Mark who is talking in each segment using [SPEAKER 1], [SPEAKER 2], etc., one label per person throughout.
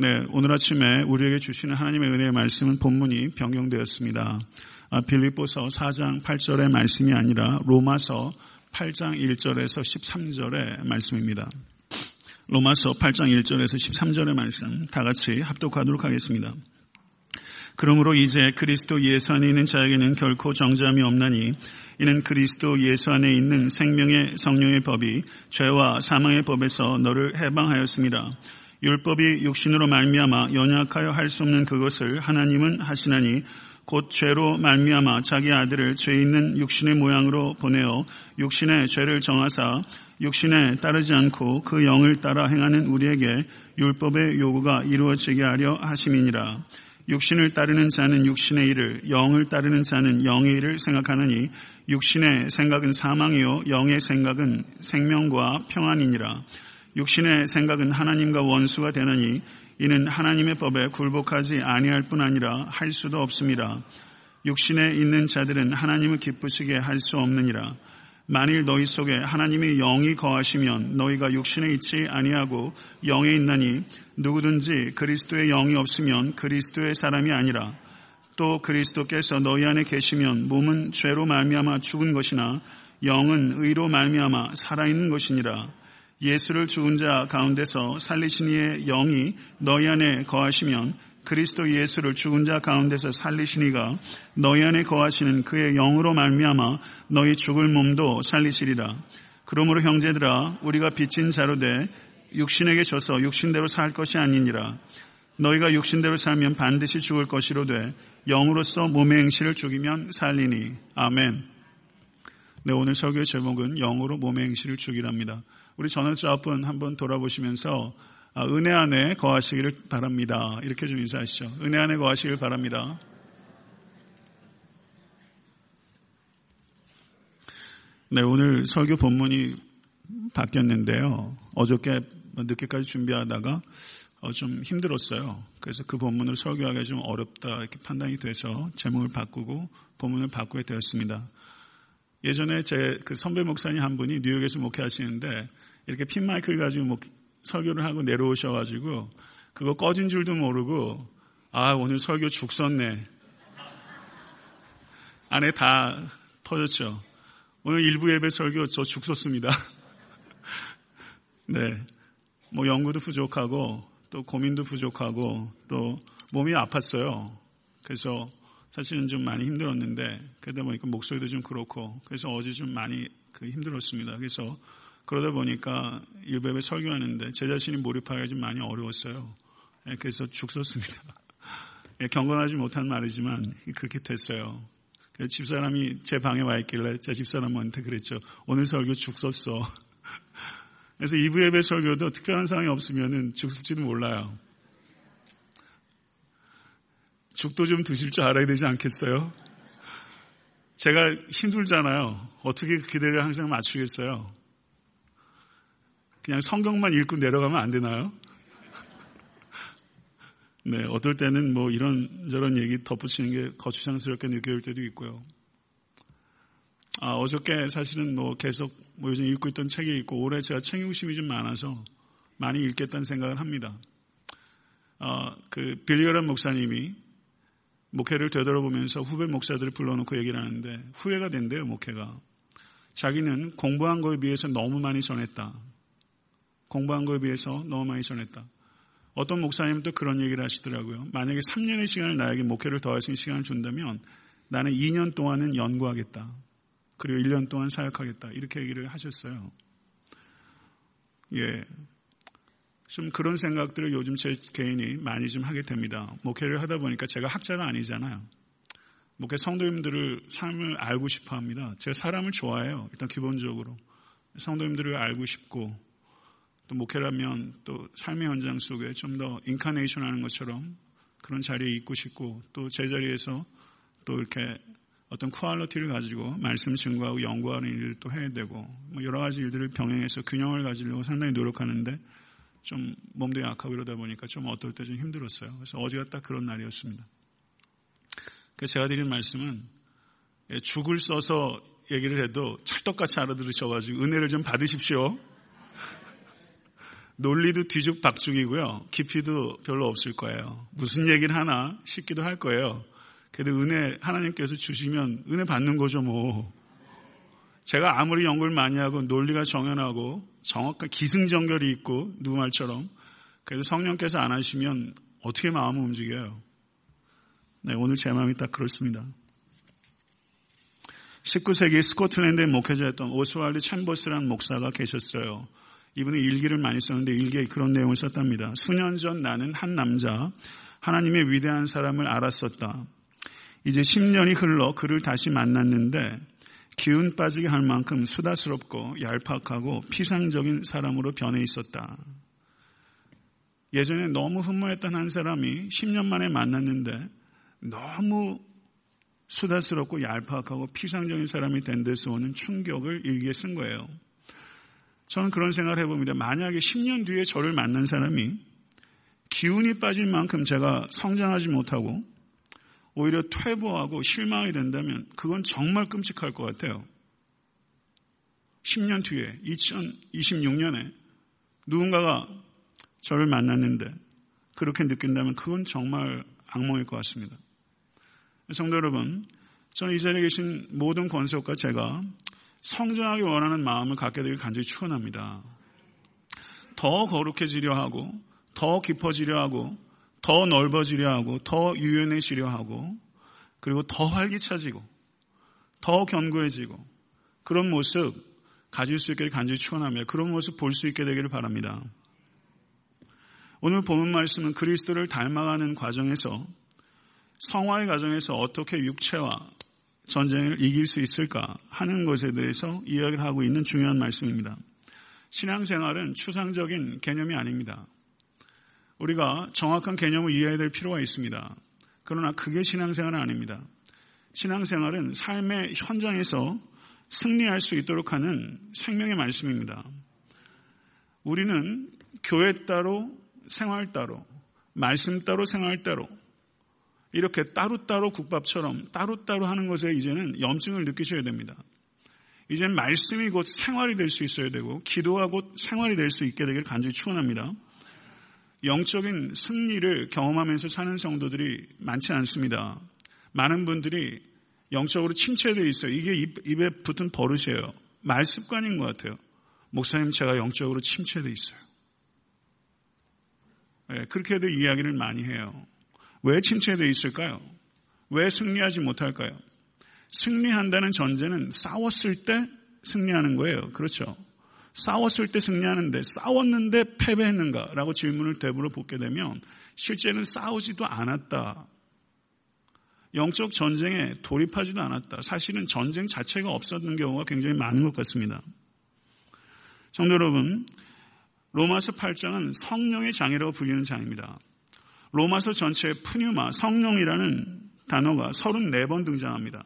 [SPEAKER 1] 네, 오늘 아침에 우리에게 주시는 하나님의 은혜의 말씀은 본문이 변경되었습니다. 아, 빌립보서 4장 8절의 말씀이 아니라 로마서 8장 1절에서 13절의 말씀입니다. 로마서 8장 1절에서 13절의 말씀 다 같이 합독하도록 하겠습니다. 그러므로 이제 그리스도 예수 안에 있는 자에게는 결코 정죄함이 없나니 이는 그리스도 예수 안에 있는 생명의 성령의 법이 죄와 사망의 법에서 너를 해방하였습니다. 율법이 육신으로 말미암아 연약하여 할 수 없는 그것을 하나님은 하시나니 곧 죄로 말미암아 자기 아들을 죄 있는 육신의 모양으로 보내어 육신의 죄를 정하사 육신에 따르지 않고 그 영을 따라 행하는 우리에게 율법의 요구가 이루어지게 하려 하심이니라. 육신을 따르는 자는 육신의 일을, 영을 따르는 자는 영의 일을 생각하느니 육신의 생각은 사망이요 영의 생각은 생명과 평안이니라. 육신의 생각은 하나님과 원수가 되느니 이는 하나님의 법에 굴복하지 아니할 뿐 아니라 할 수도 없습니다. 육신에 있는 자들은 하나님을 기쁘시게 할 수 없느니라. 만일 너희 속에 하나님의 영이 거하시면 너희가 육신에 있지 아니하고 영에 있나니 누구든지 그리스도의 영이 없으면 그리스도의 사람이 아니라 또 그리스도께서 너희 안에 계시면 몸은 죄로 말미암아 죽은 것이나 영은 의로 말미암아 살아있는 것이니라. 예수를 죽은 자 가운데서 살리신 이의 영이 너희 안에 거하시면 그리스도 예수를 죽은 자 가운데서 살리신 이가 너희 안에 거하시는 그의 영으로 말미암아 너희 죽을 몸도 살리시리라. 그러므로 형제들아 우리가 빚진 자로 돼 육신에게 져서 육신대로 살 것이 아니니라. 너희가 육신대로 살면 반드시 죽을 것이로 돼 영으로서 몸의 행실을 죽이면 살리니. 아멘. 네, 오늘 설교의 제목은 영으로 몸의 행실을 죽이랍니다. 우리 전원주 앞분 한번 돌아보시면서 아, 은혜 안에 거하시기를 바랍니다. 이렇게 좀 인사하시죠. 은혜 안에 거하시길 바랍니다. 네, 오늘 설교 본문이 바뀌었는데요. 어저께 늦게까지 준비하다가 어, 좀 힘들었어요. 그래서 그 본문을 설교하기가 좀 어렵다 이렇게 판단이 돼서 제목을 바꾸고 본문을 바꾸게 되었습니다. 예전에 제 그 선배 목사님 한 분이 뉴욕에서 목회하시는데 이렇게 핀 마이크를 가지고 뭐 설교를 하고 내려오셔가지고 그거 꺼진 줄도 모르고 아 오늘 설교 죽 썼네 안에 다 터졌죠. 오늘 일부 예배 설교 저 죽 썼습니다. 네, 뭐 연구도 부족하고 또 고민도 부족하고 또 몸이 아팠어요. 그래서 사실은 좀 많이 힘들었는데 그러다 보니까 목소리도 좀 그렇고 그래서 어제 좀 많이 그 힘들었습니다. 그래서 그러다 보니까 일베에 설교하는데 제 자신이 몰입하기가 좀 많이 어려웠어요. 예, 그래서 죽 썼습니다. 예, 경건하지 못한 말이지만 그렇게 됐어요. 집사람이 제 방에 와 있길래 제 집사람한테 그랬죠. 오늘 설교 죽 썼어. 그래서 2부 예배 설교도 특별한 상황이 없으면 죽을지도 몰라요. 죽도 좀 드실 줄 알아야 되지 않겠어요? 제가 힘들잖아요. 어떻게 그 기대를 항상 맞추겠어요? 그냥 성경만 읽고 내려가면 안 되나요? 네, 어떨 때는 뭐 이런 저런 얘기 덧붙이는 게 거추장스럽게 느껴질 때도 있고요. 아, 어저께 사실은 뭐 계속 뭐 요즘 읽고 있던 책이 있고 올해 제가 책 욕심이 좀 많아서 많이 읽겠다는 생각을 합니다. 아, 그 빌리어란 목사님이 목회를 되돌아보면서 후배 목사들을 불러놓고 얘기를 하는데 후회가 된대요, 목회가. 자기는 공부한 거에 비해서 너무 많이 전했다. 공부한 거에 비해서 너무 많이 전했다. 어떤 목사님도 그런 얘기를 하시더라고요. 만약에 3년의 시간을 나에게 목회를 더할 수 있는 시간을 준다면 나는 2년 동안은 연구하겠다. 그리고 1년 동안 사역하겠다. 이렇게 얘기를 하셨어요. 예. 좀 그런 생각들을 요즘 제 개인이 많이 좀 하게 됩니다. 목회를 하다 보니까 제가 학자가 아니잖아요. 목회 성도님들을 삶을 알고 싶어 합니다. 제가 사람을 좋아해요. 일단 기본적으로. 성도님들을 알고 싶고 또 목회라면 또 삶의 현장 속에 좀 더 인카네이션 하는 것처럼 그런 자리에 있고 싶고 또 제자리에서 또 이렇게 어떤 quality를 가지고 말씀 증거하고 연구하는 일을 또 해야 되고 뭐 여러 가지 일들을 병행해서 균형을 가지려고 상당히 노력하는데 좀 몸도 약하고 이러다 보니까 좀 어떨 때 좀 힘들었어요. 그래서 어제가 딱 그런 날이었습니다. 제가 드린 말씀은 예, 죽을 써서 얘기를 해도 찰떡같이 알아들으셔가지고 은혜를 좀 받으십시오. 논리도 뒤죽박죽이고요. 깊이도 별로 없을 거예요. 무슨 얘기를 하나 싶기도 할 거예요. 그래도 은혜 하나님께서 주시면 은혜 받는 거죠, 뭐. 제가 아무리 연구를 많이 하고 논리가 정연하고 정확한 기승전결이 있고 누구 말처럼 그래도 성령께서 안 하시면 어떻게 마음을 움직여요? 네, 오늘 제 마음이 딱 그렇습니다. 19세기 스코틀랜드에 목회자였던 오스왈드 챔버스라는 목사가 계셨어요. 이분은 일기를 많이 썼는데 일기에 그런 내용을 썼답니다. 수년 전 나는 한 남자, 하나님의 위대한 사람을 알았었다. 이제 10년이 흘러 그를 다시 만났는데 기운 빠지게 할 만큼 수다스럽고 얄팍하고 피상적인 사람으로 변해 있었다. 예전에 너무 흠모했던 한 사람이 10년 만에 만났는데 너무 수다스럽고 얄팍하고 피상적인 사람이 된 데서 오는 충격을 일기에 쓴 거예요. 저는 그런 생각을 해봅니다. 만약에 10년 뒤에 저를 만난 사람이 기운이 빠질 만큼 제가 성장하지 못하고 오히려 퇴보하고 실망이 된다면 그건 정말 끔찍할 것 같아요. 10년 뒤에 2026년에 누군가가 저를 만났는데 그렇게 느낀다면 그건 정말 악몽일 것 같습니다. 성도 여러분, 저는 이 자리에 계신 모든 권속과 제가 성장하기 원하는 마음을 갖게 되길 간절히 축원합니다. 더 거룩해지려 하고, 더 깊어지려 하고, 더 넓어지려 하고 더 유연해지려 하고 그리고 더 활기차지고 더 견고해지고 그런 모습 가질 수 있게 간절히 축원하며 그런 모습 볼 수 있게 되기를 바랍니다. 오늘 본문 말씀은 그리스도를 닮아가는 과정에서 성화의 과정에서 어떻게 육체와 전쟁을 이길 수 있을까 하는 것에 대해서 이야기를 하고 있는 중요한 말씀입니다. 신앙생활은 추상적인 개념이 아닙니다. 우리가 정확한 개념을 이해해야 될 필요가 있습니다. 그러나 그게 신앙생활은 아닙니다. 신앙생활은 삶의 현장에서 승리할 수 있도록 하는 생명의 말씀입니다. 우리는 교회 따로, 생활 따로, 말씀 따로, 생활 따로, 이렇게 따로따로 국밥처럼 따로따로 하는 것에 이제는 염증을 느끼셔야 됩니다. 이제는 말씀이 곧 생활이 될 수 있어야 되고, 기도가 곧 생활이 될 수 있게 되기를 간절히 축원합니다. 영적인 승리를 경험하면서 사는 성도들이 많지 않습니다. 많은 분들이 영적으로 침체되어 있어요. 이게 입, 에 붙은 버릇이에요. 말 습관인 것 같아요. 목사님, 제가 영적으로 침체되어 있어요. 네, 그렇게도 이야기를 많이 해요. 왜 침체되어 있을까요? 왜 승리하지 못할까요? 승리한다는 전제는 싸웠을 때 승리하는 거예요. 그렇죠? 싸웠을 때 승리하는데 싸웠는데 패배했는가라고 질문을 되물어 보게 되면 실제는 싸우지도 않았다. 영적 전쟁에 돌입하지도 않았다. 사실은 전쟁 자체가 없었는 경우가 굉장히 많은 것 같습니다. 성도 여러분, 로마서 8장은 성령의 장이라고 불리는 장입니다. 로마서 전체에 푸뉴마, 성령이라는 단어가 34번 등장합니다.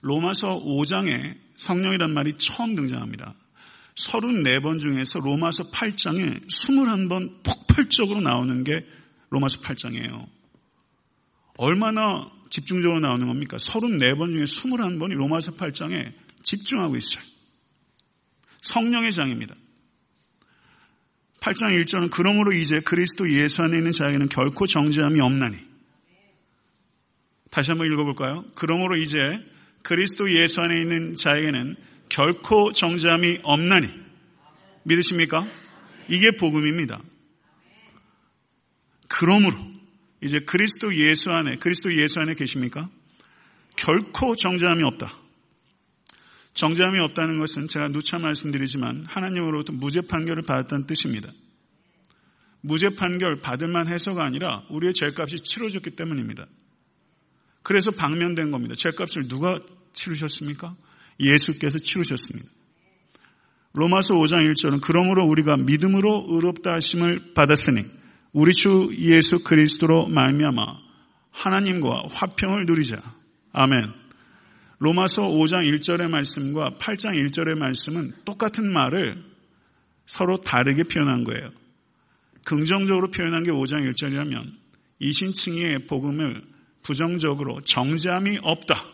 [SPEAKER 1] 로마서 5장에 성령이란 말이 처음 등장합니다. 34번 중에서 로마서 8장에 21번 폭발적으로 나오는 게 로마서 8장이에요. 얼마나 집중적으로 나오는 겁니까? 34번 중에 21번이 로마서 8장에 집중하고 있어요. 성령의 장입니다. 8장 1절은 그러므로 이제 그리스도 예수 안에 있는 자에게는 결코 정죄함이 없나니. 다시 한번 읽어볼까요? 그러므로 이제 그리스도 예수 안에 있는 자에게는 결코 정죄함이 없나니 믿으십니까? 이게 복음입니다. 그러므로 이제 그리스도 예수 안에 그리스도 예수 안에 계십니까? 결코 정죄함이 없다. 정죄함이 없다는 것은 제가 누차 말씀드리지만 하나님으로부터 무죄 판결을 받았다는 뜻입니다. 무죄 판결 받을 만 해서가 아니라 우리의 죄값이 치러졌기 때문입니다. 그래서 방면된 겁니다. 죄값을 누가 치르셨습니까? 예수께서 치르셨습니다. 로마서 5장 1절은 그러므로 우리가 믿음으로 의롭다 하심을 받았으니 우리 주 예수 그리스도로 말미암아 하나님과 화평을 누리자. 아멘. 로마서 5장 1절의 말씀과 8장 1절의 말씀은 똑같은 말을 서로 다르게 표현한 거예요. 긍정적으로 표현한 게 5장 1절이라면 이신칭의 복음을 부정적으로 정잠이 없다.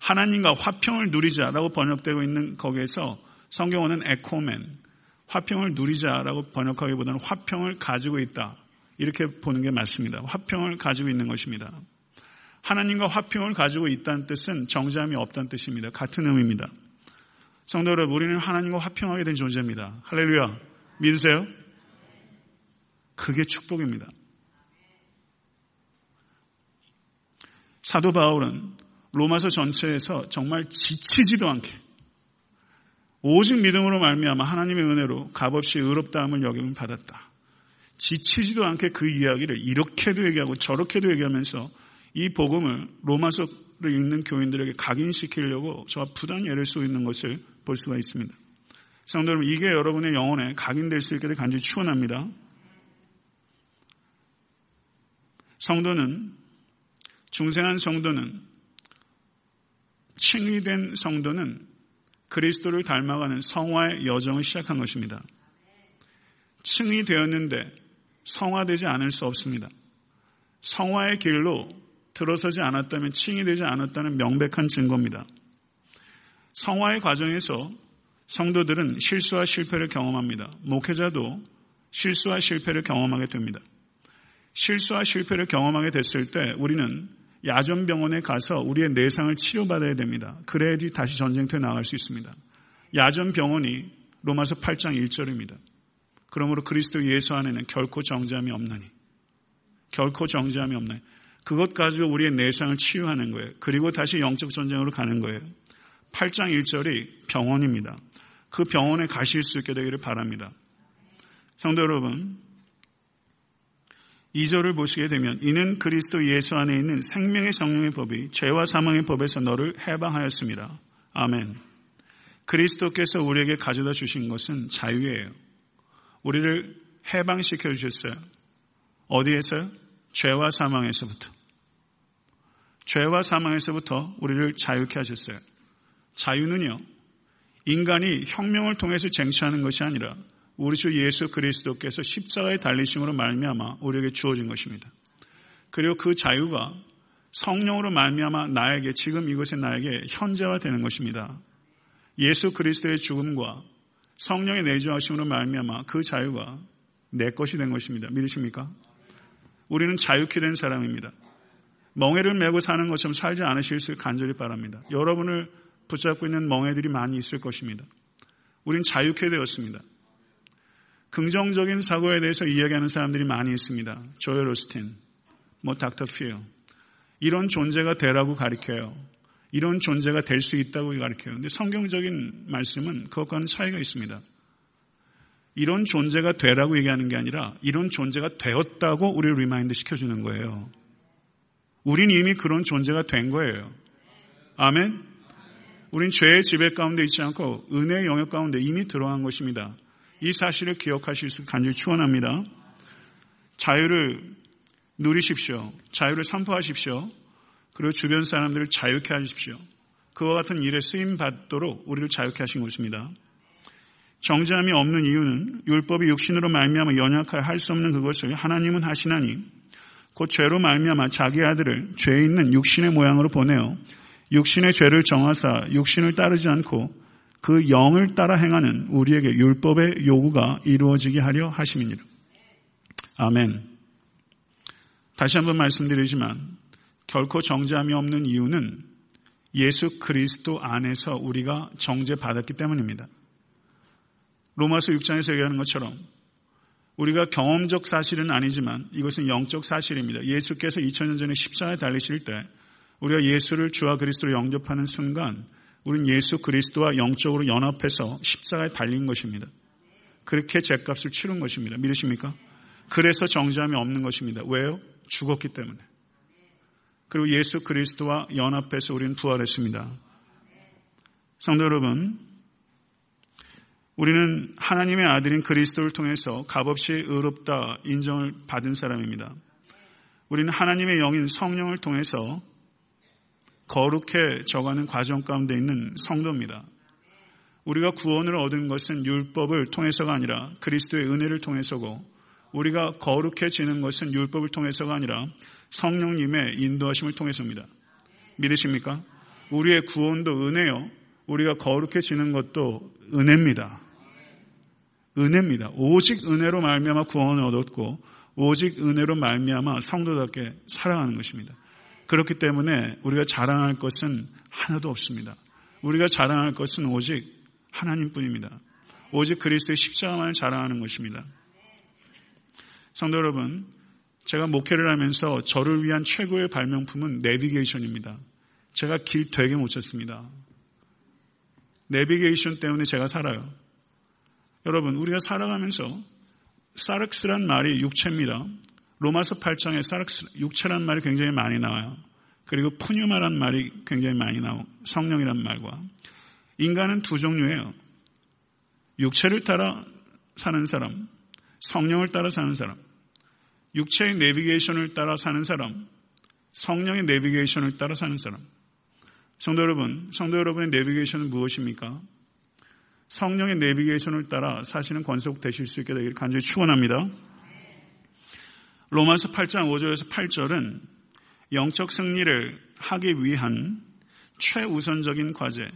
[SPEAKER 1] 하나님과 화평을 누리자라고 번역되고 있는 거기에서 성경어는 에코맨, 화평을 누리자라고 번역하기보다는 화평을 가지고 있다. 이렇게 보는 게 맞습니다. 화평을 가지고 있는 것입니다. 하나님과 화평을 가지고 있다는 뜻은 정죄함이 없다는 뜻입니다. 같은 의미입니다. 성도 여러분, 우리는 하나님과 화평하게 된 존재입니다. 할렐루야. 믿으세요? 그게 축복입니다. 사도 바울은 로마서 전체에서 정말 지치지도 않게 오직 믿음으로 말미암아 하나님의 은혜로 값없이 의롭다함을 여김을 받았다. 지치지도 않게 그 이야기를 이렇게도 얘기하고 저렇게도 얘기하면서 이 복음을 로마서를 읽는 교인들에게 각인시키려고 저와 부단히 애를 쏘고 있는 것을 볼 수가 있습니다. 성도 여러분, 이게 여러분의 영혼에 각인될 수 있게 될 간절히 추원합니다. 성도는 중생한 성도는 칭의된 성도는 그리스도를 닮아가는 성화의 여정을 시작한 것입니다. 칭의 되었는데 성화되지 않을 수 없습니다. 성화의 길로 들어서지 않았다면 칭이 되지 않았다는 명백한 증거입니다. 성화의 과정에서 성도들은 실수와 실패를 경험합니다. 목회자도 실수와 실패를 경험하게 됩니다. 실수와 실패를 경험하게 됐을 때 우리는 야전병원에 가서 우리의 내상을 치료받아야 됩니다. 그래야지 다시 전쟁터에 나갈 수 있습니다. 야전병원이 로마서 8장 1절입니다. 그러므로 그리스도 예수 안에는 결코 정죄함이 없나니. 결코 정죄함이 없나니. 그것 가지고 우리의 내상을 치유하는 거예요. 그리고 다시 영적 전쟁으로 가는 거예요. 8장 1절이 병원입니다. 그 병원에 가실 수 있게 되기를 바랍니다. 성도 여러분, 2절을 보시게 되면 이는 그리스도 예수 안에 있는 생명의 성령의 법이 죄와 사망의 법에서 너를 해방하였습니다. 아멘. 그리스도께서 우리에게 가져다 주신 것은 자유예요. 우리를 해방시켜 주셨어요. 어디에서요? 죄와 사망에서부터. 죄와 사망에서부터 우리를 자유케 하셨어요. 자유는요, 인간이 혁명을 통해서 쟁취하는 것이 아니라 우리 주 예수 그리스도께서 십자가에 달리심으로 말미암아 우리에게 주어진 것입니다. 그리고 그 자유가 성령으로 말미암아 나에게 지금 이것의 나에게 현재화 되는 것입니다. 예수 그리스도의 죽음과 성령의 내주하심으로 말미암아 그 자유가 내 것이 된 것입니다. 믿으십니까? 우리는 자유케 된 사람입니다. 멍해를 메고 사는 것처럼 살지 않으실 수 간절히 바랍니다. 여러분을 붙잡고 있는 멍해들이 많이 있을 것입니다. 우린 자유케 되었습니다. 긍정적인 사고에 대해서 이야기하는 사람들이 많이 있습니다. 조엘 로스틴, 뭐 닥터 피어. 이런 존재가 되라고 가르쳐요. 이런 존재가 될 수 있다고 가르쳐요. 근데 성경적인 말씀은 그것과는 차이가 있습니다. 이런 존재가 되라고 얘기하는 게 아니라 이런 존재가 되었다고 우리를 remind 시켜주는 거예요. 우린 이미 그런 존재가 된 거예요. 아멘? 우린 죄의 지배 가운데 있지 않고 은혜의 영역 가운데 이미 들어간 것입니다. 이 사실을 기억하실 수 간절히 축원합니다. 자유를 누리십시오. 자유를 선포하십시오. 그리고 주변 사람들을 자유케 하십시오. 그와 같은 일에 쓰임 받도록 우리를 자유케 하신 것입니다. 정죄함이 없는 이유는 율법이 육신으로 말미암아 연약하여 할 수 없는 그것을 하나님은 하시나니 곧 죄로 말미암아 자기 아들을 죄 있는 육신의 모양으로 보내어 육신의 죄를 정하사 육신을 따르지 않고 그 영을 따라 행하는 우리에게 율법의 요구가 이루어지게 하려 하심이니라. 아멘. 다시 한번 말씀드리지만 결코 정죄함이 없는 이유는 예수 그리스도 안에서 우리가 정죄 받았기 때문입니다. 로마서 6장에서 얘기하는 것처럼 우리가 경험적 사실은 아니지만 이것은 영적 사실입니다. 예수께서 2000년 전에 십자가에 달리실 때 우리가 예수를 주와 그리스도로 영접하는 순간 우리는 예수 그리스도와 영적으로 연합해서 십자가에 달린 것입니다. 그렇게 죄값을 치른 것입니다. 믿으십니까? 그래서 정죄함이 없는 것입니다. 왜요? 죽었기 때문에. 그리고 예수 그리스도와 연합해서 우리는 부활했습니다. 성도 여러분, 우리는 하나님의 아들인 그리스도를 통해서 값없이 의롭다 인정을 받은 사람입니다. 우리는 하나님의 영인 성령을 통해서 거룩해져가는 과정 가운데 있는 성도입니다. 우리가 구원을 얻은 것은 율법을 통해서가 아니라 그리스도의 은혜를 통해서고 우리가 거룩해지는 것은 율법을 통해서가 아니라 성령님의 인도하심을 통해서입니다. 믿으십니까? 우리의 구원도 은혜요. 우리가 거룩해지는 것도 은혜입니다. 은혜입니다. 오직 은혜로 말미암아 구원을 얻었고 오직 은혜로 말미암아 성도답게 살아가는 것입니다. 그렇기 때문에 우리가 자랑할 것은 하나도 없습니다. 우리가 자랑할 것은 오직 하나님뿐입니다. 오직 그리스도의 십자가만을 자랑하는 것입니다. 성도 여러분, 제가 목회를 하면서 저를 위한 최고의 발명품은 내비게이션입니다. 제가 길 되게 못 찾습니다. 내비게이션 때문에 제가 살아요. 여러분, 우리가 살아가면서 사르크스란 말이 육체입니다. 로마서 8장에 사르크스, 육체란 말이 굉장히 많이 나와요. 그리고 푸뉴마란 말이 굉장히 많이 나오고 성령이란 말과 인간은 두 종류예요. 육체를 따라 사는 사람, 성령을 따라 사는 사람. 육체의 내비게이션을 따라 사는 사람, 성령의 내비게이션을 따라 사는 사람. 성도 여러분, 성도 여러분의 내비게이션은 무엇입니까? 성령의 내비게이션을 따라 사시는 권속되실 수 있게 되기를 간절히 축원합니다. 로마서 8장 5절에서 8절은 영적 승리를 하기 위한 최우선적인 과제,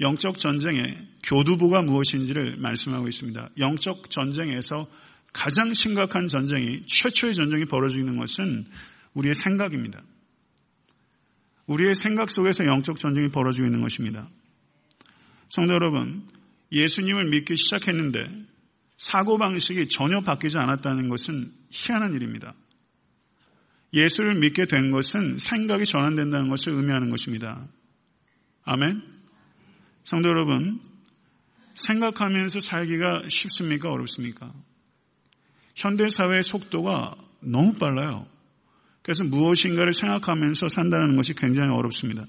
[SPEAKER 1] 영적 전쟁의 교두보가 무엇인지를 말씀하고 있습니다. 영적 전쟁에서 가장 심각한 전쟁이 최초의 전쟁이 벌어지는 것은 우리의 생각입니다. 우리의 생각 속에서 영적 전쟁이 벌어지고 있는 것입니다. 성도 여러분, 예수님을 믿기 시작했는데 사고방식이 전혀 바뀌지 않았다는 것은 희한한 일입니다. 예수를 믿게 된 것은 생각이 전환된다는 것을 의미하는 것입니다. 아멘? 성도 여러분, 생각하면서 살기가 쉽습니까? 어렵습니까? 현대사회의 속도가 너무 빨라요. 그래서 무엇인가를 생각하면서 산다는 것이 굉장히 어렵습니다.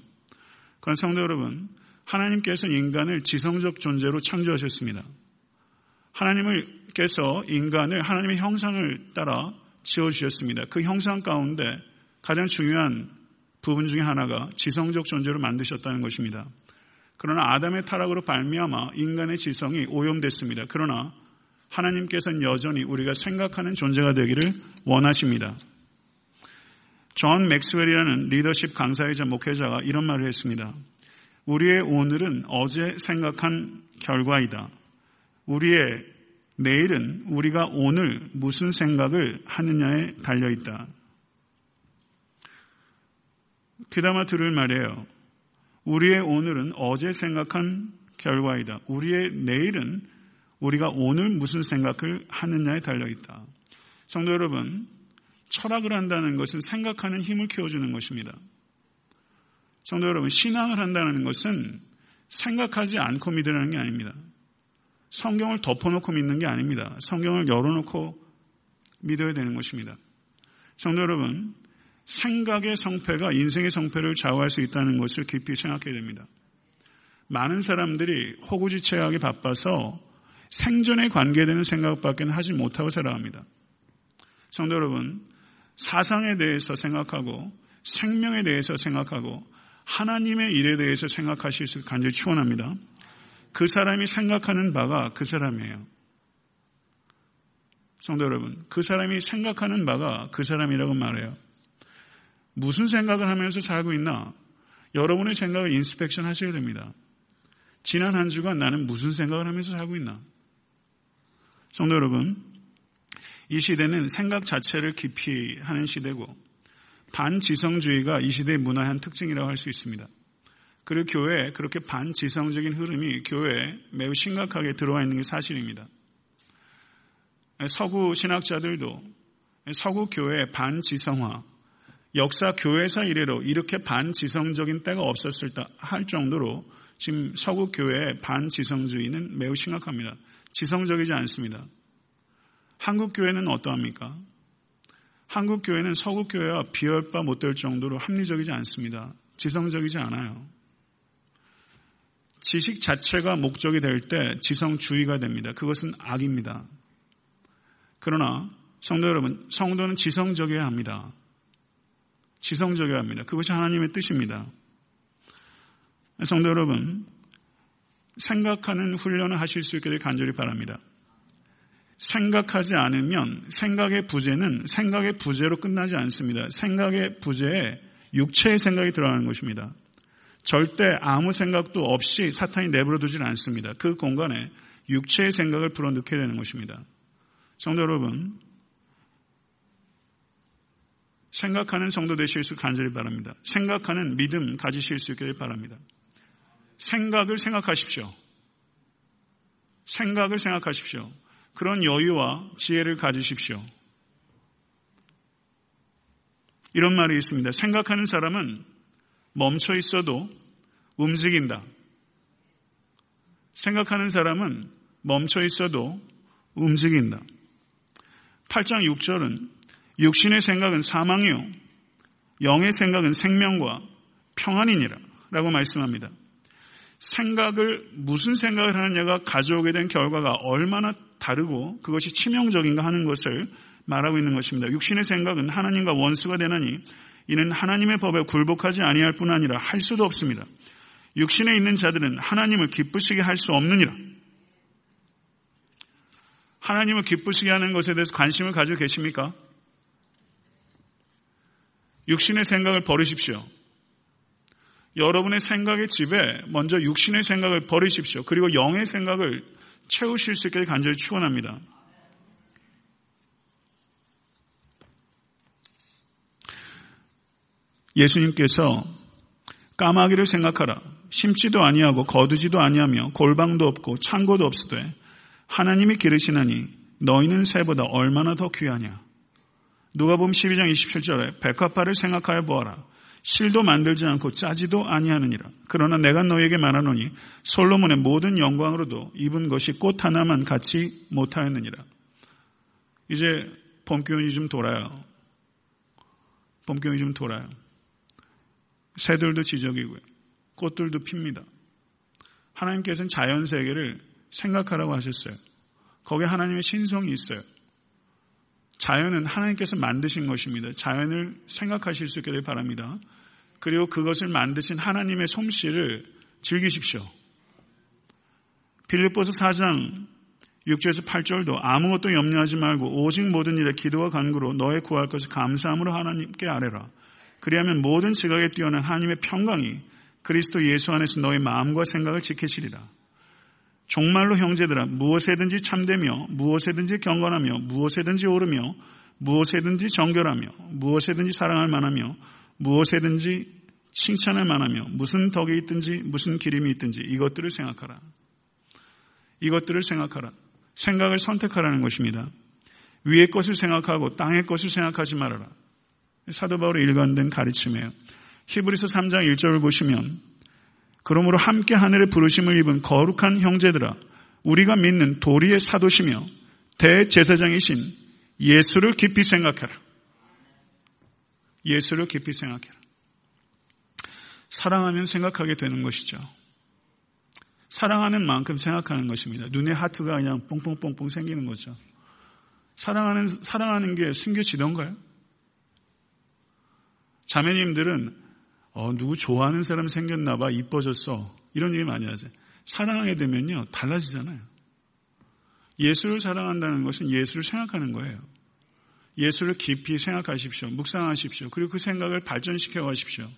[SPEAKER 1] 그런 성도 여러분, 하나님께서 인간을 지성적 존재로 창조하셨습니다. 하나님께서 인간을 하나님의 형상을 따라 지어주셨습니다. 그 형상 가운데 가장 중요한 부분 중에 하나가 지성적 존재로 만드셨다는 것입니다. 그러나 아담의 타락으로 발미암아 인간의 지성이 오염됐습니다. 그러나 하나님께서는 여전히 우리가 생각하는 존재가 되기를 원하십니다. 존 맥스웰이라는 리더십 강사이자 목회자가 이런 말을 했습니다. 우리의 오늘은 어제 생각한 결과이다. 우리의 내일은 우리가 오늘 무슨 생각을 하느냐에 달려 있다. 귀담아 들을 말이에요. 우리의 오늘은 어제 생각한 결과이다. 우리의 내일은 우리가 오늘 무슨 생각을 하느냐에 달려 있다. 성도 여러분, 철학을 한다는 것은 생각하는 힘을 키워주는 것입니다. 성도 여러분, 신앙을 한다는 것은 생각하지 않고 믿으라는 게 아닙니다. 성경을 덮어놓고 믿는 게 아닙니다. 성경을 열어놓고 믿어야 되는 것입니다. 성도 여러분, 생각의 성패가 인생의 성패를 좌우할 수 있다는 것을 깊이 생각해야 됩니다. 많은 사람들이 호구지체하게 바빠서 생존에 관계되는 생각밖에 하지 못하고 살아갑니다. 성도 여러분, 사상에 대해서 생각하고 생명에 대해서 생각하고 하나님의 일에 대해서 생각하실 수 간절히 축원합니다. 그 사람이 생각하는 바가 그 사람이에요. 성도 여러분, 그 사람이 생각하는 바가 그 사람이라고 말해요. 무슨 생각을 하면서 살고 있나? 여러분의 생각을 인스펙션 하셔야 됩니다. 지난 한 주간 나는 무슨 생각을 하면서 살고 있나? 성도 여러분, 이 시대는 생각 자체를 깊이 하는 시대고 반지성주의가 이 시대의 문화의 한 특징이라고 할 수 있습니다. 그리고 교회에 그렇게 반지성적인 흐름이 교회에 매우 심각하게 들어와 있는 게 사실입니다. 서구 신학자들도 서구 교회의 반지성화, 역사 교회사 이래로 이렇게 반지성적인 때가 없었을 할 정도로 지금 서구 교회의 반지성주의는 매우 심각합니다. 지성적이지 않습니다. 한국 교회는 어떠합니까? 한국 교회는 서구 교회와 비할 바 못 될 정도로 합리적이지 않습니다. 지성적이지 않아요. 지식 자체가 목적이 될 때 지성주의가 됩니다. 그것은 악입니다. 그러나 성도 여러분, 성도는 지성적이어야 합니다. 지성적이어야 합니다. 그것이 하나님의 뜻입니다. 성도 여러분, 생각하는 훈련을 하실 수 있게 되 간절히 바랍니다. 생각하지 않으면 생각의 부재는 생각의 부재로 끝나지 않습니다. 생각의 부재에 육체의 생각이 들어가는 것입니다. 절대 아무 생각도 없이 사탄이 내버려 두지는 않습니다. 그 공간에 육체의 생각을 불어넣게 되는 것입니다. 성도 여러분, 생각하는 성도 되실 수 간절히 바랍니다. 생각하는 믿음 가지실 수 있기를 바랍니다. 생각을 생각하십시오. 생각을 생각하십시오. 그런 여유와 지혜를 가지십시오. 이런 말이 있습니다. 생각하는 사람은 멈춰 있어도 움직인다. 생각하는 사람은 멈춰 있어도 움직인다. 8장 6절은 육신의 생각은 사망이요. 영의 생각은 생명과 평안이니라. 라고 말씀합니다. 생각을, 무슨 생각을 하느냐가 가져오게 된 결과가 얼마나 다르고 그것이 치명적인가 하는 것을 말하고 있는 것입니다. 육신의 생각은 하나님과 원수가 되나니 이는 하나님의 법에 굴복하지 아니할 뿐 아니라 할 수도 없습니다. 육신에 있는 자들은 하나님을 기쁘시게 할 수 없느니라. 하나님을 기쁘시게 하는 것에 대해서 관심을 가지고 계십니까? 육신의 생각을 버리십시오. 여러분의 생각의 집에 먼저 육신의 생각을 버리십시오. 그리고 영의 생각을 채우실 수 있게 간절히 축원합니다. 예수님께서 까마귀를 생각하라. 심지도 아니하고 거두지도 아니하며 골방도 없고 창고도 없으되 하나님이 기르시나니 너희는 새보다 얼마나 더 귀하냐. 누가 보면 12장 27절에 백합화를 생각하여 보아라. 실도 만들지 않고 짜지도 아니하느니라. 그러나 내가 너에게 말하노니 솔로몬의 모든 영광으로도 입은 것이 꽃 하나만 같이 못하였느니라. 이제 봄 기운이 좀 돌아요. 봄 기운이 좀 돌아요. 새들도 지적이고요. 꽃들도 핍니다. 하나님께서는 자연 세계를 생각하라고 하셨어요. 거기에 하나님의 신성이 있어요. 자연은 하나님께서 만드신 것입니다. 자연을 생각하실 수되 바랍니다. 그리고 그것을 만드신 하나님의 솜씨를 즐기십시오. 빌립보서 4장 6절에서 8절도 아무것도 염려하지 말고 오직 모든 일에 기도와 간구로 너의 구할 것을 감사함으로 하나님께 아뢰라. 그리하면 모든 지각에 뛰어난 하나님의 평강이 그리스도 예수 안에서 너의 마음과 생각을 지키시리라. 정말로 형제들아 무엇에든지 참되며 무엇에든지 경건하며 무엇에든지 오르며 무엇에든지 정결하며 무엇에든지 사랑할 만하며 무엇에든지 칭찬할 만하며 무슨 덕이 있든지 무슨 기림이 있든지 이것들을 생각하라. 이것들을 생각하라. 생각을 선택하라는 것입니다. 위의 것을 생각하고 땅의 것을 생각하지 말아라. 사도 바울의 일관된 가르침이에요. 히브리서 3장 1절을 보시면 그러므로 함께 하늘의 부르심을 입은 거룩한 형제들아 우리가 믿는 도리의 사도시며 대제사장이신 예수를 깊이 생각해라. 예수를 깊이 생각해라. 사랑하면 생각하게 되는 것이죠. 사랑하는 만큼 생각하는 것입니다. 눈에 하트가 그냥 뽕뽕뽕뽕 생기는 거죠. 사랑하는, 사랑하는 게 숨겨지던가요? 자매님들은 어, 누구 좋아하는 사람 생겼나 봐, 이뻐졌어. 이런 얘기 많이 하세요. 사랑하게 되면요, 달라지잖아요. 예수를 사랑한다는 것은 예수를 생각하는 거예요. 예수를 깊이 생각하십시오. 묵상하십시오. 그리고 그 생각을 발전시켜 가십시오.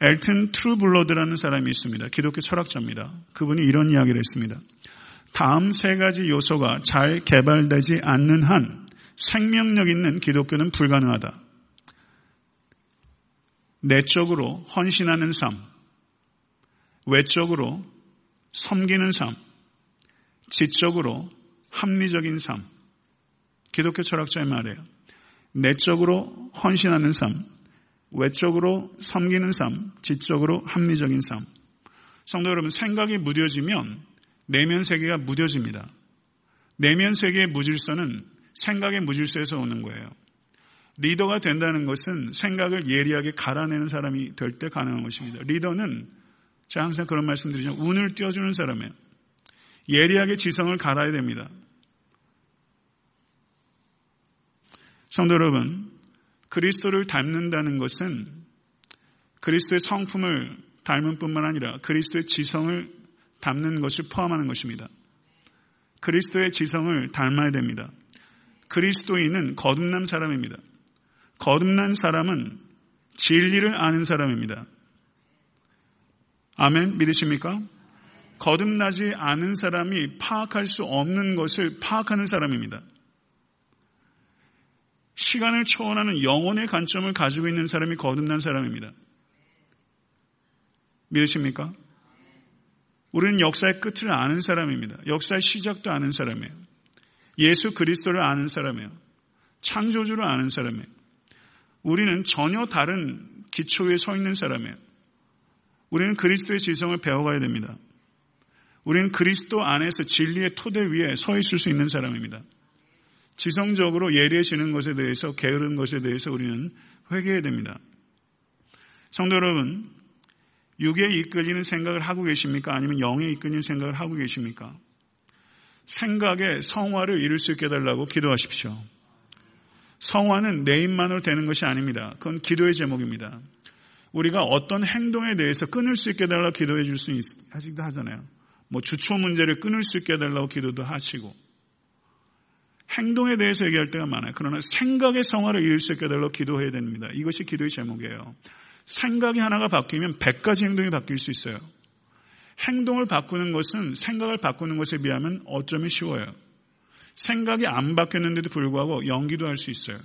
[SPEAKER 1] 엘튼 트루블러드라는 사람이 있습니다. 기독교 철학자입니다. 그분이 이런 이야기를 했습니다. 다음 세 가지 요소가 잘 개발되지 않는 한 생명력 있는 기독교는 불가능하다. 내적으로 헌신하는 삶, 외적으로 섬기는 삶, 지적으로 합리적인 삶. 기독교 철학자의 말이에요. 내적으로 헌신하는 삶, 외적으로 섬기는 삶, 지적으로 합리적인 삶. 성도 여러분, 생각이 무뎌지면 내면 세계가 무뎌집니다. 내면 세계의 무질서는 생각의 무질서에서 오는 거예요. 리더가 된다는 것은 생각을 예리하게 갈아내는 사람이 될 때 가능한 것입니다. 리더는 제가 항상 그런 말씀 드리죠. 운을 띄워주는 사람이에요. 예리하게 지성을 갈아야 됩니다. 성도 여러분, 그리스도를 닮는다는 것은 그리스도의 성품을 닮은 뿐만 아니라 그리스도의 지성을 닮는 것을 포함하는 것입니다. 그리스도의 지성을 닮아야 됩니다. 그리스도인은 거듭난 사람입니다. 거듭난 사람은 진리를 아는 사람입니다. 아멘 믿으십니까? 거듭나지 않은 사람이 파악할 수 없는 것을 파악하는 사람입니다. 시간을 초월하는 영혼의 관점을 가지고 있는 사람이 거듭난 사람입니다. 믿으십니까? 우리는 역사의 끝을 아는 사람입니다. 역사의 시작도 아는 사람이에요. 예수 그리스도를 아는 사람이에요. 창조주를 아는 사람이에요. 우리는 전혀 다른 기초 위에 서 있는 사람이에요. 우리는 그리스도의 지성을 배워가야 됩니다. 우리는 그리스도 안에서 진리의 토대 위에 서 있을 수 있는 사람입니다. 지성적으로 예리해지는 것에 대해서 게으른 것에 대해서 우리는 회개해야 됩니다. 성도 여러분, 육에 이끌리는 생각을 하고 계십니까? 아니면 영에 이끌리는 생각을 하고 계십니까? 생각의 성화를 이룰 수 있게 해달라고 기도하십시오. 성화는 내 입만으로 되는 것이 아닙니다. 그건 기도의 제목입니다. 우리가 어떤 행동에 대해서 끊을 수 있게 해달라고 기도해 줄 수 있기도 하잖아요. 뭐 주초 문제를 끊을 수 있게 해달라고 기도도 하시고 행동에 대해서 얘기할 때가 많아요. 그러나 생각의 성화를 이룰 수 있게 해달라고 기도해야 됩니다. 이것이 기도의 제목이에요. 생각이 하나가 바뀌면 100가지 행동이 바뀔 수 있어요. 행동을 바꾸는 것은 생각을 바꾸는 것에 비하면 어쩌면 쉬워요. 생각이 안 바뀌었는데도 불구하고 연기도 할 수 있어요.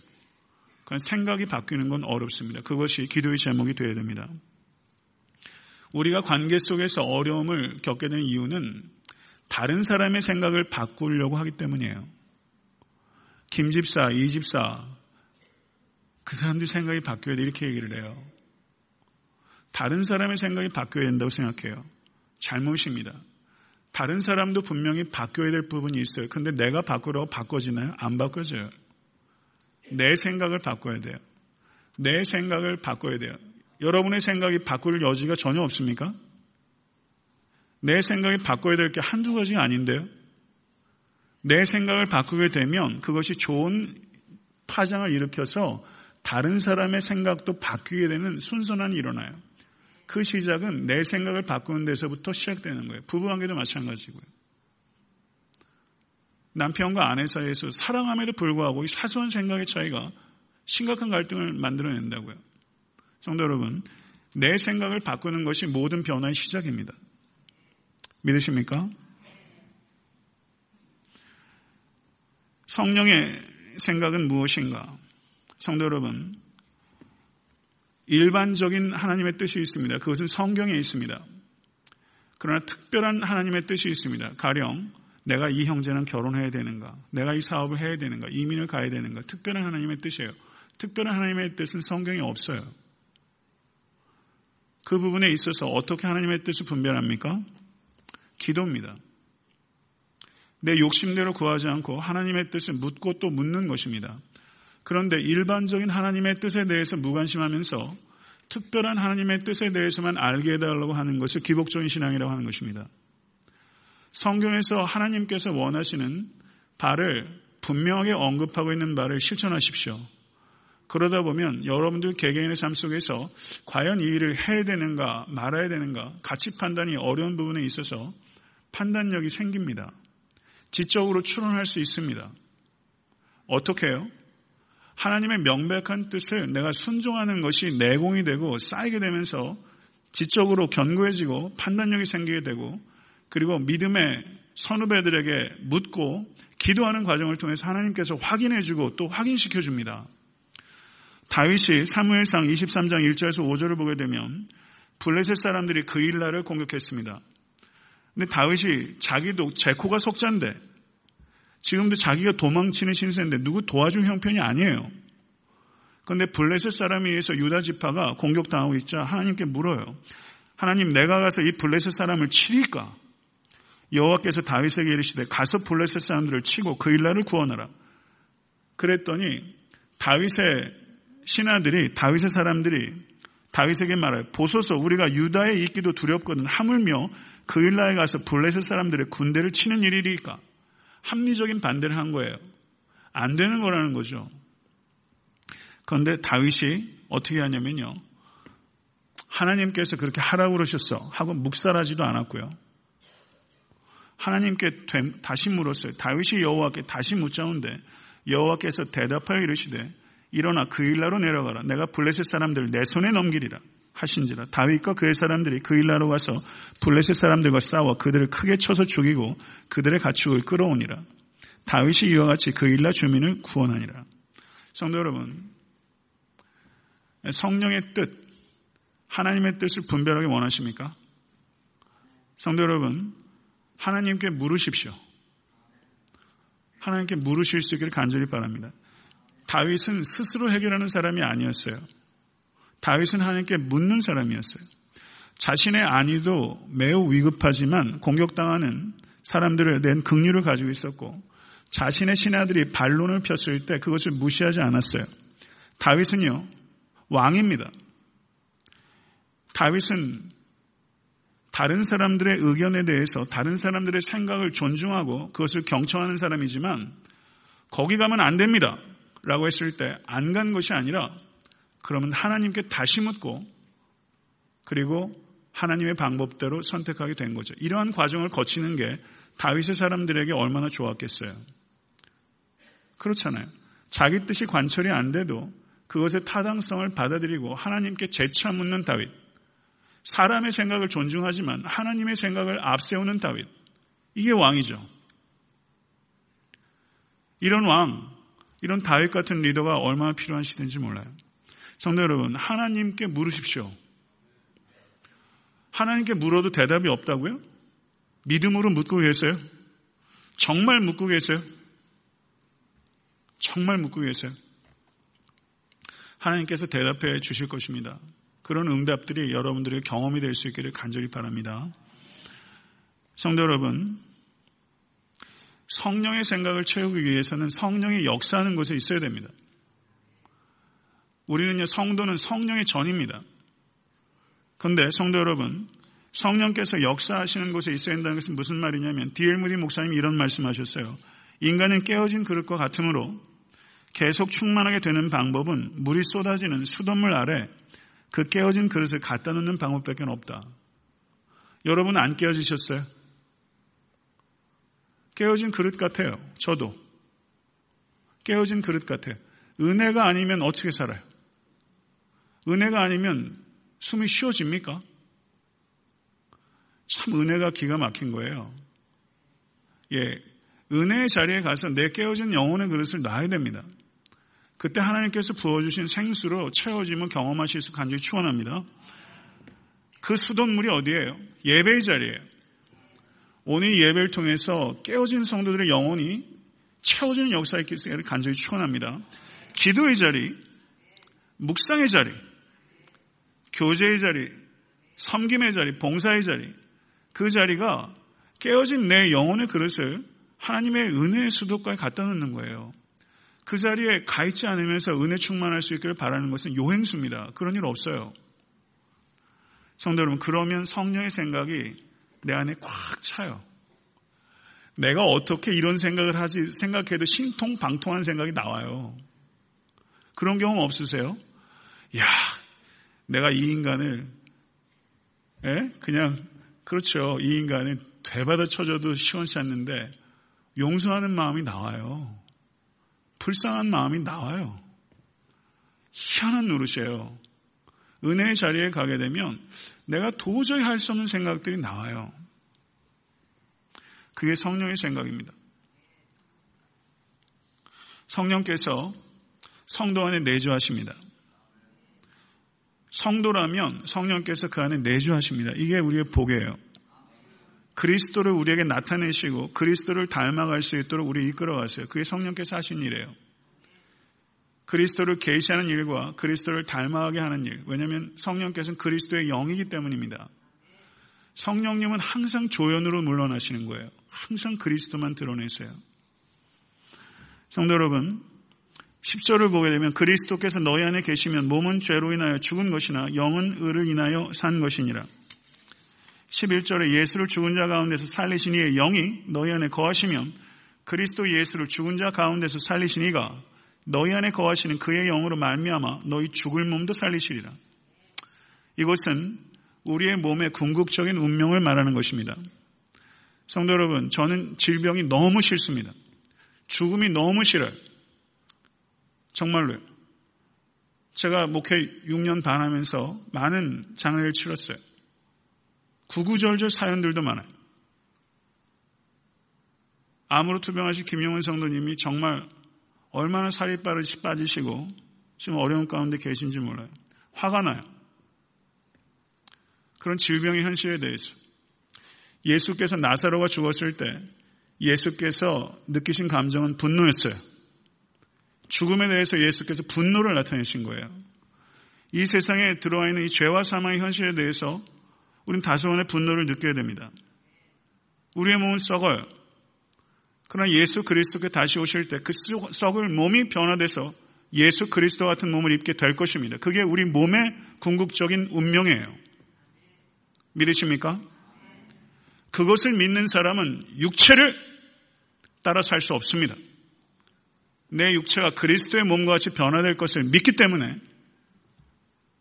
[SPEAKER 1] 그건 생각이 바뀌는 건 어렵습니다. 그것이 기도의 제목이 되어야 됩니다. 우리가 관계 속에서 어려움을 겪게 되는 이유는 다른 사람의 생각을 바꾸려고 하기 때문이에요. 김 집사, 이 집사, 그 사람들 생각이 바뀌어야 돼. 이렇게 얘기를 해요. 다른 사람의 생각이 바뀌어야 된다고 생각해요. 잘못입니다. 다른 사람도 분명히 바뀌어야 될 부분이 있어요. 그런데 내가 바꾸라고 바꿔지나요? 안 바꿔져요. 내 생각을 바꿔야 돼요. 내 생각을 바꿔야 돼요. 여러분의 생각이 바꿀 여지가 전혀 없습니까? 내 생각이 바꿔야 될 게 한두 가지가 아닌데요. 내 생각을 바꾸게 되면 그것이 좋은 파장을 일으켜서 다른 사람의 생각도 바뀌게 되는 순선한이 일어나요. 그 시작은 내 생각을 바꾸는 데서부터 시작되는 거예요. 부부관계도 마찬가지고요. 남편과 아내 사이에서 사랑함에도 불구하고 이 사소한 생각의 차이가 심각한 갈등을 만들어낸다고요. 성도 여러분, 내 생각을 바꾸는 것이 모든 변화의 시작입니다. 믿으십니까? 성령의 생각은 무엇인가? 성도 여러분, 일반적인 하나님의 뜻이 있습니다. 그것은 성경에 있습니다. 그러나 특별한 하나님의 뜻이 있습니다. 가령 내가 이 형제는 결혼해야 되는가? 내가 이 사업을 해야 되는가? 이민을 가야 되는가? 특별한 하나님의 뜻이에요. 특별한 하나님의 뜻은 성경에 없어요. 그 부분에 있어서 어떻게 하나님의 뜻을 분별합니까? 기도입니다. 내 욕심대로 구하지 않고 하나님의 뜻을 묻고 또 묻는 것입니다. 그런데 일반적인 하나님의 뜻에 대해서 무관심하면서 특별한 하나님의 뜻에 대해서만 알게 해달라고 하는 것을 기복적인 신앙이라고 하는 것입니다. 성경에서 하나님께서 원하시는 바를 분명하게 언급하고 있는 바를 실천하십시오. 그러다 보면 여러분들 개개인의 삶 속에서 과연 이 일을 해야 되는가 말아야 되는가 가치 판단이 어려운 부분에 있어서 판단력이 생깁니다. 지적으로 추론할 수 있습니다. 어떻게 해요? 하나님의 명백한 뜻을 내가 순종하는 것이 내공이 되고 쌓이게 되면서 지적으로 견고해지고 판단력이 생기게 되고 그리고 믿음의 선후배들에게 묻고 기도하는 과정을 통해서 하나님께서 확인해주고 또 확인시켜 줍니다. 다윗이 사무엘상 23장 1절에서 5절을 보게 되면 블레셋 사람들이 그 일날을 공격했습니다. 근데 다윗이 자기도 제코가 속자인데 지금도 자기가 도망치는 신세인데 누구 도와줄 형편이 아니에요. 그런데 블레셋 사람에 의해서 유다 지파가 공격당하고 있자 하나님께 물어요. 하나님 내가 가서 이 블레셋 사람을 치리까? 여호와께서 다윗에게 이르시되 가서 블레셋 사람들을 치고 그 일날을 구원하라. 그랬더니 다윗의 신하들이 다윗의 사람들이 다윗에게 말해요. 보소서 우리가 유다에 있기도 두렵거든 하물며 그 일날에 가서 블레셋 사람들의 군대를 치는 일이리까? 합리적인 반대를 한 거예요. 안 되는 거라는 거죠. 그런데 다윗이 어떻게 하냐면요. 하나님께서 그렇게 하라고 그러셨어. 하고 묵살하지도 않았고요. 하나님께 다시 물었어요. 다윗이 여호와께 다시 묻자온데 여호와께서 대답하여 이르시되 일어나 그 일나로 내려가라. 내가 블레셋 사람들을 내 손에 넘기리라. 하신지라 다윗과 그의 사람들이 그 일나로 가서 블레셋 사람들과 싸워 그들을 크게 쳐서 죽이고 그들의 가축을 끌어오니라 다윗이 이와 같이 그 일나 주민을 구원하니라 성도 여러분 성령의 뜻 하나님의 뜻을 분별하게 원하십니까? 성도 여러분 하나님께 물으십시오. 하나님께 물으실 수 있기를 간절히 바랍니다. 다윗은 스스로 해결하는 사람이 아니었어요. 다윗은 하나님께 묻는 사람이었어요. 자신의 안위도 매우 위급하지만 공격당하는 사람들을 낸 긍휼을 가지고 있었고 자신의 신하들이 반론을 폈을 때 그것을 무시하지 않았어요. 다윗은요 왕입니다. 다윗은 다른 사람들의 의견에 대해서 다른 사람들의 생각을 존중하고 그것을 경청하는 사람이지만 거기 가면 안 됩니다. 라고 했을 때 안 간 것이 아니라 그러면 하나님께 다시 묻고 그리고 하나님의 방법대로 선택하게 된 거죠. 이러한 과정을 거치는 게 다윗의 사람들에게 얼마나 좋았겠어요. 그렇잖아요. 자기 뜻이 관철이 안 돼도 그것의 타당성을 받아들이고 하나님께 재차 묻는 다윗. 사람의 생각을 존중하지만 하나님의 생각을 앞세우는 다윗. 이게 왕이죠. 이런 왕, 이런 다윗 같은 리더가 얼마나 필요한 시대인지 몰라요. 성도 여러분, 하나님께 물으십시오. 하나님께 물어도 대답이 없다고요? 믿음으로 묻고 계세요? 정말 묻고 계세요? 정말 묻고 계세요? 하나님께서 대답해 주실 것입니다. 그런 응답들이 여러분들의 경험이 될 수 있기를 간절히 바랍니다. 성도 여러분, 성령의 생각을 채우기 위해서는 성령이 역사하는 곳에 있어야 됩니다. 우리는요, 성도는 성령의 전입니다. 그런데 성도 여러분, 성령께서 역사하시는 곳에 있어야 한다는 것은 무슨 말이냐면, 디엘 무디 목사님이 이런 말씀하셨어요. 인간은 깨어진 그릇과 같으므로 계속 충만하게 되는 방법은 물이 쏟아지는 수돗물 아래 그 깨어진 그릇을 갖다 놓는 방법밖에 없다. 여러분 안 깨어지셨어요? 깨어진 그릇 같아요. 저도. 깨어진 그릇 같아요. 은혜가 아니면 어떻게 살아요? 은혜가 아니면 숨이 쉬어집니까? 참 은혜가 기가 막힌 거예요. 예. 은혜의 자리에 가서 내 깨어진 영혼의 그릇을 놔야 됩니다. 그때 하나님께서 부어주신 생수로 채워짐을 경험하실 수 간절히 축원합니다. 그 수돗물이 어디예요? 예배의 자리예요. 오늘 예배를 통해서 깨어진 성도들의 영혼이 채워지는 역사의 기를 간절히 축원합니다. 기도의 자리, 묵상의 자리, 교제의 자리, 섬김의 자리, 봉사의 자리, 그 자리가 깨어진 내 영혼의 그릇을 하나님의 은혜의 수도까지 갖다 놓는 거예요. 그 자리에 가 있지 않으면서 은혜 충만할 수 있기를 바라는 것은 요행수입니다. 그런 일 없어요. 성도 여러분, 그러면 성령의 생각이 내 안에 꽉 차요. 내가 어떻게 이런 생각을 하지 생각해도 신통방통한 생각이 나와요. 그런 경험 없으세요? 야, 내가 이 인간을 에? 그냥 그렇죠. 이 인간을 되받아 쳐줘도 시원치 않는데 용서하는 마음이 나와요. 불쌍한 마음이 나와요. 희한한 노릇이에요. 은혜의 자리에 가게 되면 내가 도저히 할 수 없는 생각들이 나와요. 그게 성령의 생각입니다. 성령께서 성도 안에 내주하십니다. 성도라면 성령께서 그 안에 내주하십니다. 이게 우리의 복이에요. 그리스도를 우리에게 나타내시고 그리스도를 닮아갈 수 있도록 우리 이끌어가세요. 그게 성령께서 하신 일이에요. 그리스도를 계시하는 일과 그리스도를 닮아가게 하는 일. 왜냐하면 성령께서는 그리스도의 영이기 때문입니다. 성령님은 항상 조연으로 물러나시는 거예요. 항상 그리스도만 드러내세요. 성도 여러분, 10절을 보게 되면 그리스도께서 너희 안에 계시면 몸은 죄로 인하여 죽은 것이나 영은 의를 인하여 산 것이니라. 11절에 예수를 죽은 자 가운데서 살리신 이의 영이 너희 안에 거하시면 그리스도 예수를 죽은 자 가운데서 살리신 이가 너희 안에 거하시는 그의 영으로 말미암아 너희 죽을 몸도 살리시리라. 이것은 우리의 몸의 궁극적인 운명을 말하는 것입니다. 성도 여러분, 저는 질병이 너무 싫습니다. 죽음이 너무 싫어요. 정말로요. 제가 목회 6년 반 하면서 많은 장례를 치렀어요. 구구절절 사연들도 많아요. 암으로 투병하신 김용훈 성도님이 정말 얼마나 살이 빠지시고 지금 어려운 가운데 계신지 몰라요. 화가 나요. 그런 질병의 현실에 대해서. 예수께서 나사로가 죽었을 때 예수께서 느끼신 감정은 분노였어요. 죽음에 대해서 예수께서 분노를 나타내신 거예요. 이 세상에 들어와 있는 이 죄와 사망의 현실에 대해서 우리는 다소원의 분노를 느껴야 됩니다. 우리의 몸은 썩어요. 그러나 예수 그리스도께 다시 오실 때 그 썩을 몸이 변화돼서 예수 그리스도 같은 몸을 입게 될 것입니다. 그게 우리 몸의 궁극적인 운명이에요. 믿으십니까? 그것을 믿는 사람은 육체를 따라 살 수 없습니다. 내 육체가 그리스도의 몸과 같이 변화될 것을 믿기 때문에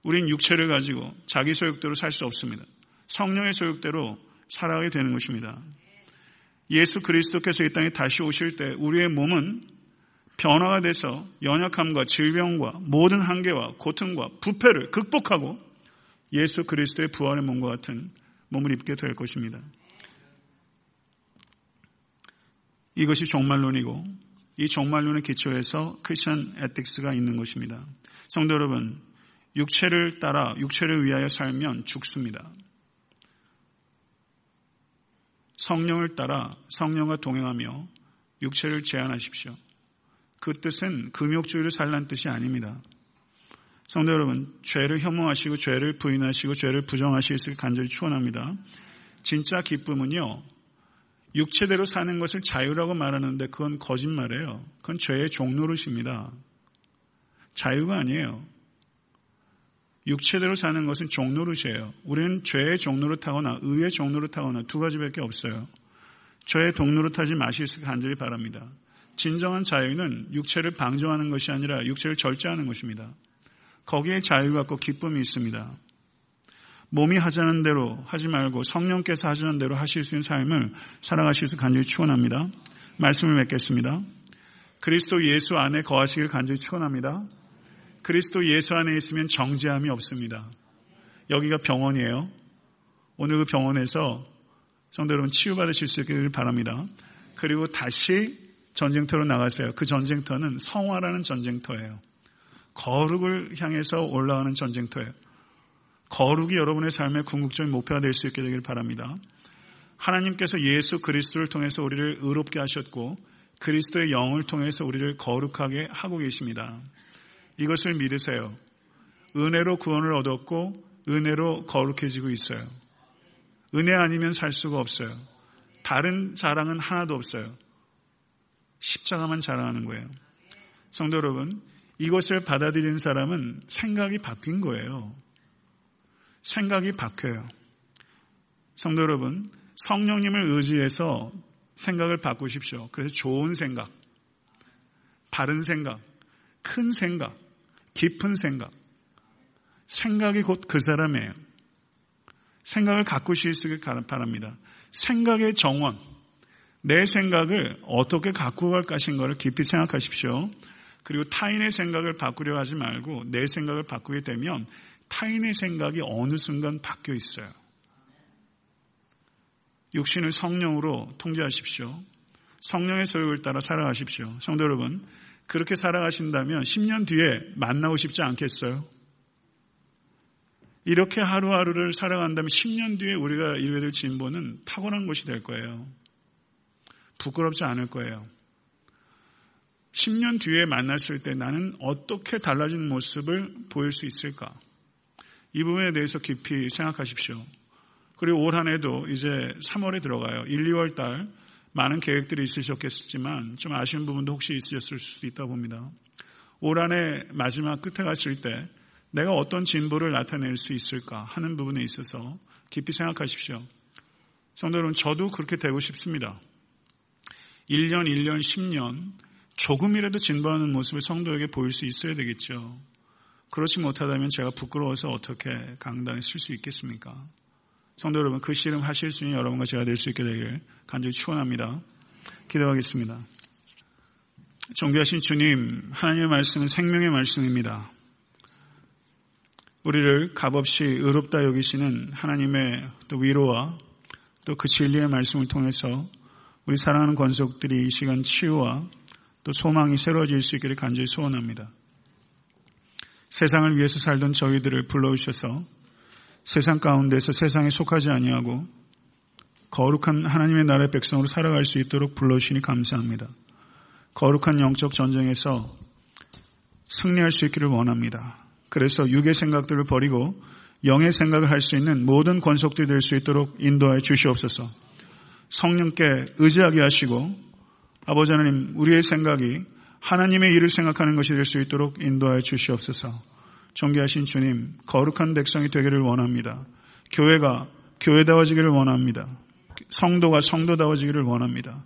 [SPEAKER 1] 우린 육체를 가지고 자기 소욕대로 살 수 없습니다. 성령의 소욕대로 살아가게 되는 것입니다. 예수 그리스도께서 이 땅에 다시 오실 때 우리의 몸은 변화가 돼서 연약함과 질병과 모든 한계와 고통과 부패를 극복하고 예수 그리스도의 부활의 몸과 같은 몸을 입게 될 것입니다. 이것이 종말론이고 이 종말론의 기초에서 크리스천 에틱스가 있는 것입니다. 성도 여러분, 육체를 따라 육체를 위하여 살면 죽습니다. 성령을 따라 성령과 동행하며 육체를 제한하십시오. 그 뜻은 금욕주의를 살란 뜻이 아닙니다. 성도 여러분, 죄를 혐오하시고 죄를 부인하시고 죄를 부정하시길 간절히 추원합니다. 진짜 기쁨은요, 육체대로 사는 것을 자유라고 말하는데 그건 거짓말이에요. 그건 죄의 종노릇입니다. 자유가 아니에요. 육체대로 사는 것은 종노릇이에요. 우리는 죄의 종노릇하거나 의의 종노릇하거나 두 가지밖에 없어요. 죄의 동노릇하지 마시길 간절히 바랍니다. 진정한 자유는 육체를 방조하는 것이 아니라 육체를 절제하는 것입니다. 거기에 자유가 있고 기쁨이 있습니다. 몸이 하자는 대로 하지 말고 성령께서 하자는 대로 하실 수 있는 삶을 살아가실 수 간절히 축원합니다. 말씀을 맺겠습니다. 그리스도 예수 안에 거하시길 간절히 축원합니다. 그리스도 예수 안에 있으면 정죄함이 없습니다. 여기가 병원이에요. 오늘 그 병원에서 성도 여러분 치유받으실 수 있기를 바랍니다. 그리고 다시 전쟁터로 나가세요. 그 전쟁터는 성화라는 전쟁터예요. 거룩을 향해서 올라가는 전쟁터예요. 거룩이 여러분의 삶의 궁극적인 목표가 될 수 있게 되길 바랍니다. 하나님께서 예수 그리스도를 통해서 우리를 의롭게 하셨고 그리스도의 영을 통해서 우리를 거룩하게 하고 계십니다. 이것을 믿으세요. 은혜로 구원을 얻었고 은혜로 거룩해지고 있어요. 은혜 아니면 살 수가 없어요. 다른 자랑은 하나도 없어요. 십자가만 자랑하는 거예요. 성도 여러분, 이것을 받아들이는 사람은 생각이 바뀐 거예요. 생각이 바뀌어요. 성도 여러분, 성령님을 의지해서 생각을 바꾸십시오. 그래서 좋은 생각, 바른 생각, 큰 생각, 깊은 생각. 생각이 곧 그 사람이에요. 생각을 가꾸실 수 있게 바랍니다. 생각의 정원, 내 생각을 어떻게 가꾸어 갈 것인 것을 깊이 생각하십시오. 그리고 타인의 생각을 바꾸려 하지 말고 내 생각을 바꾸게 되면 타인의 생각이 어느 순간 바뀌어 있어요. 육신을 성령으로 통제하십시오. 성령의 소욕을 따라 살아가십시오. 성도 여러분, 그렇게 살아가신다면 10년 뒤에 만나고 싶지 않겠어요? 이렇게 하루하루를 살아간다면 10년 뒤에 우리가 이루게 될 진보는 탁월한 것이 될 거예요. 부끄럽지 않을 거예요. 10년 뒤에 만났을 때 나는 어떻게 달라진 모습을 보일 수 있을까? 이 부분에 대해서 깊이 생각하십시오. 그리고 올 한 해도 이제 3월에 들어가요. 1, 2월 달 많은 계획들이 있으셨겠지만 좀 아쉬운 부분도 혹시 있으셨을 수도 있다 봅니다. 올 한 해 마지막 끝에 갔을 때 내가 어떤 진보를 나타낼 수 있을까 하는 부분에 있어서 깊이 생각하십시오. 성도 여러분, 저도 그렇게 되고 싶습니다. 1년, 1년, 10년 조금이라도 진보하는 모습을 성도에게 보일 수 있어야 되겠죠. 그렇지 못하다면 제가 부끄러워서 어떻게 강단에 쓸 수 있겠습니까? 성도 여러분, 그 씨름 하실 수 있는 여러분과 제가 될 수 있게 되길 간절히 축원합니다. 기도하겠습니다. 존귀하신 주님, 하나님의 말씀은 생명의 말씀입니다. 우리를 값없이 의롭다 여기시는 하나님의 또 위로와 또 그 진리의 말씀을 통해서 우리 사랑하는 권속들이 이 시간 치유와 또 소망이 새로워질 수 있기를 간절히 소원합니다. 세상을 위해서 살던 저희들을 불러주셔서 세상 가운데서 세상에 속하지 아니하고 거룩한 하나님의 나라의 백성으로 살아갈 수 있도록 불러주시니 감사합니다. 거룩한 영적 전쟁에서 승리할 수 있기를 원합니다. 그래서 육의 생각들을 버리고 영의 생각을 할 수 있는 모든 권속들이 될 수 있도록 인도하여 주시옵소서. 성령께 의지하게 하시고 아버지 하나님 우리의 생각이 하나님의 일을 생각하는 것이 될 수 있도록 인도하여 주시옵소서. 존귀하신 주님 거룩한 백성이 되기를 원합니다. 교회가 교회다워지기를 원합니다. 성도가 성도다워지기를 원합니다.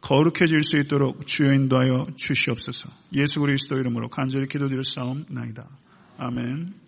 [SPEAKER 1] 거룩해질 수 있도록 주여 인도하여 주시옵소서. 예수 그리스도 이름으로 간절히 기도드릴 싸움 나이다. 아멘.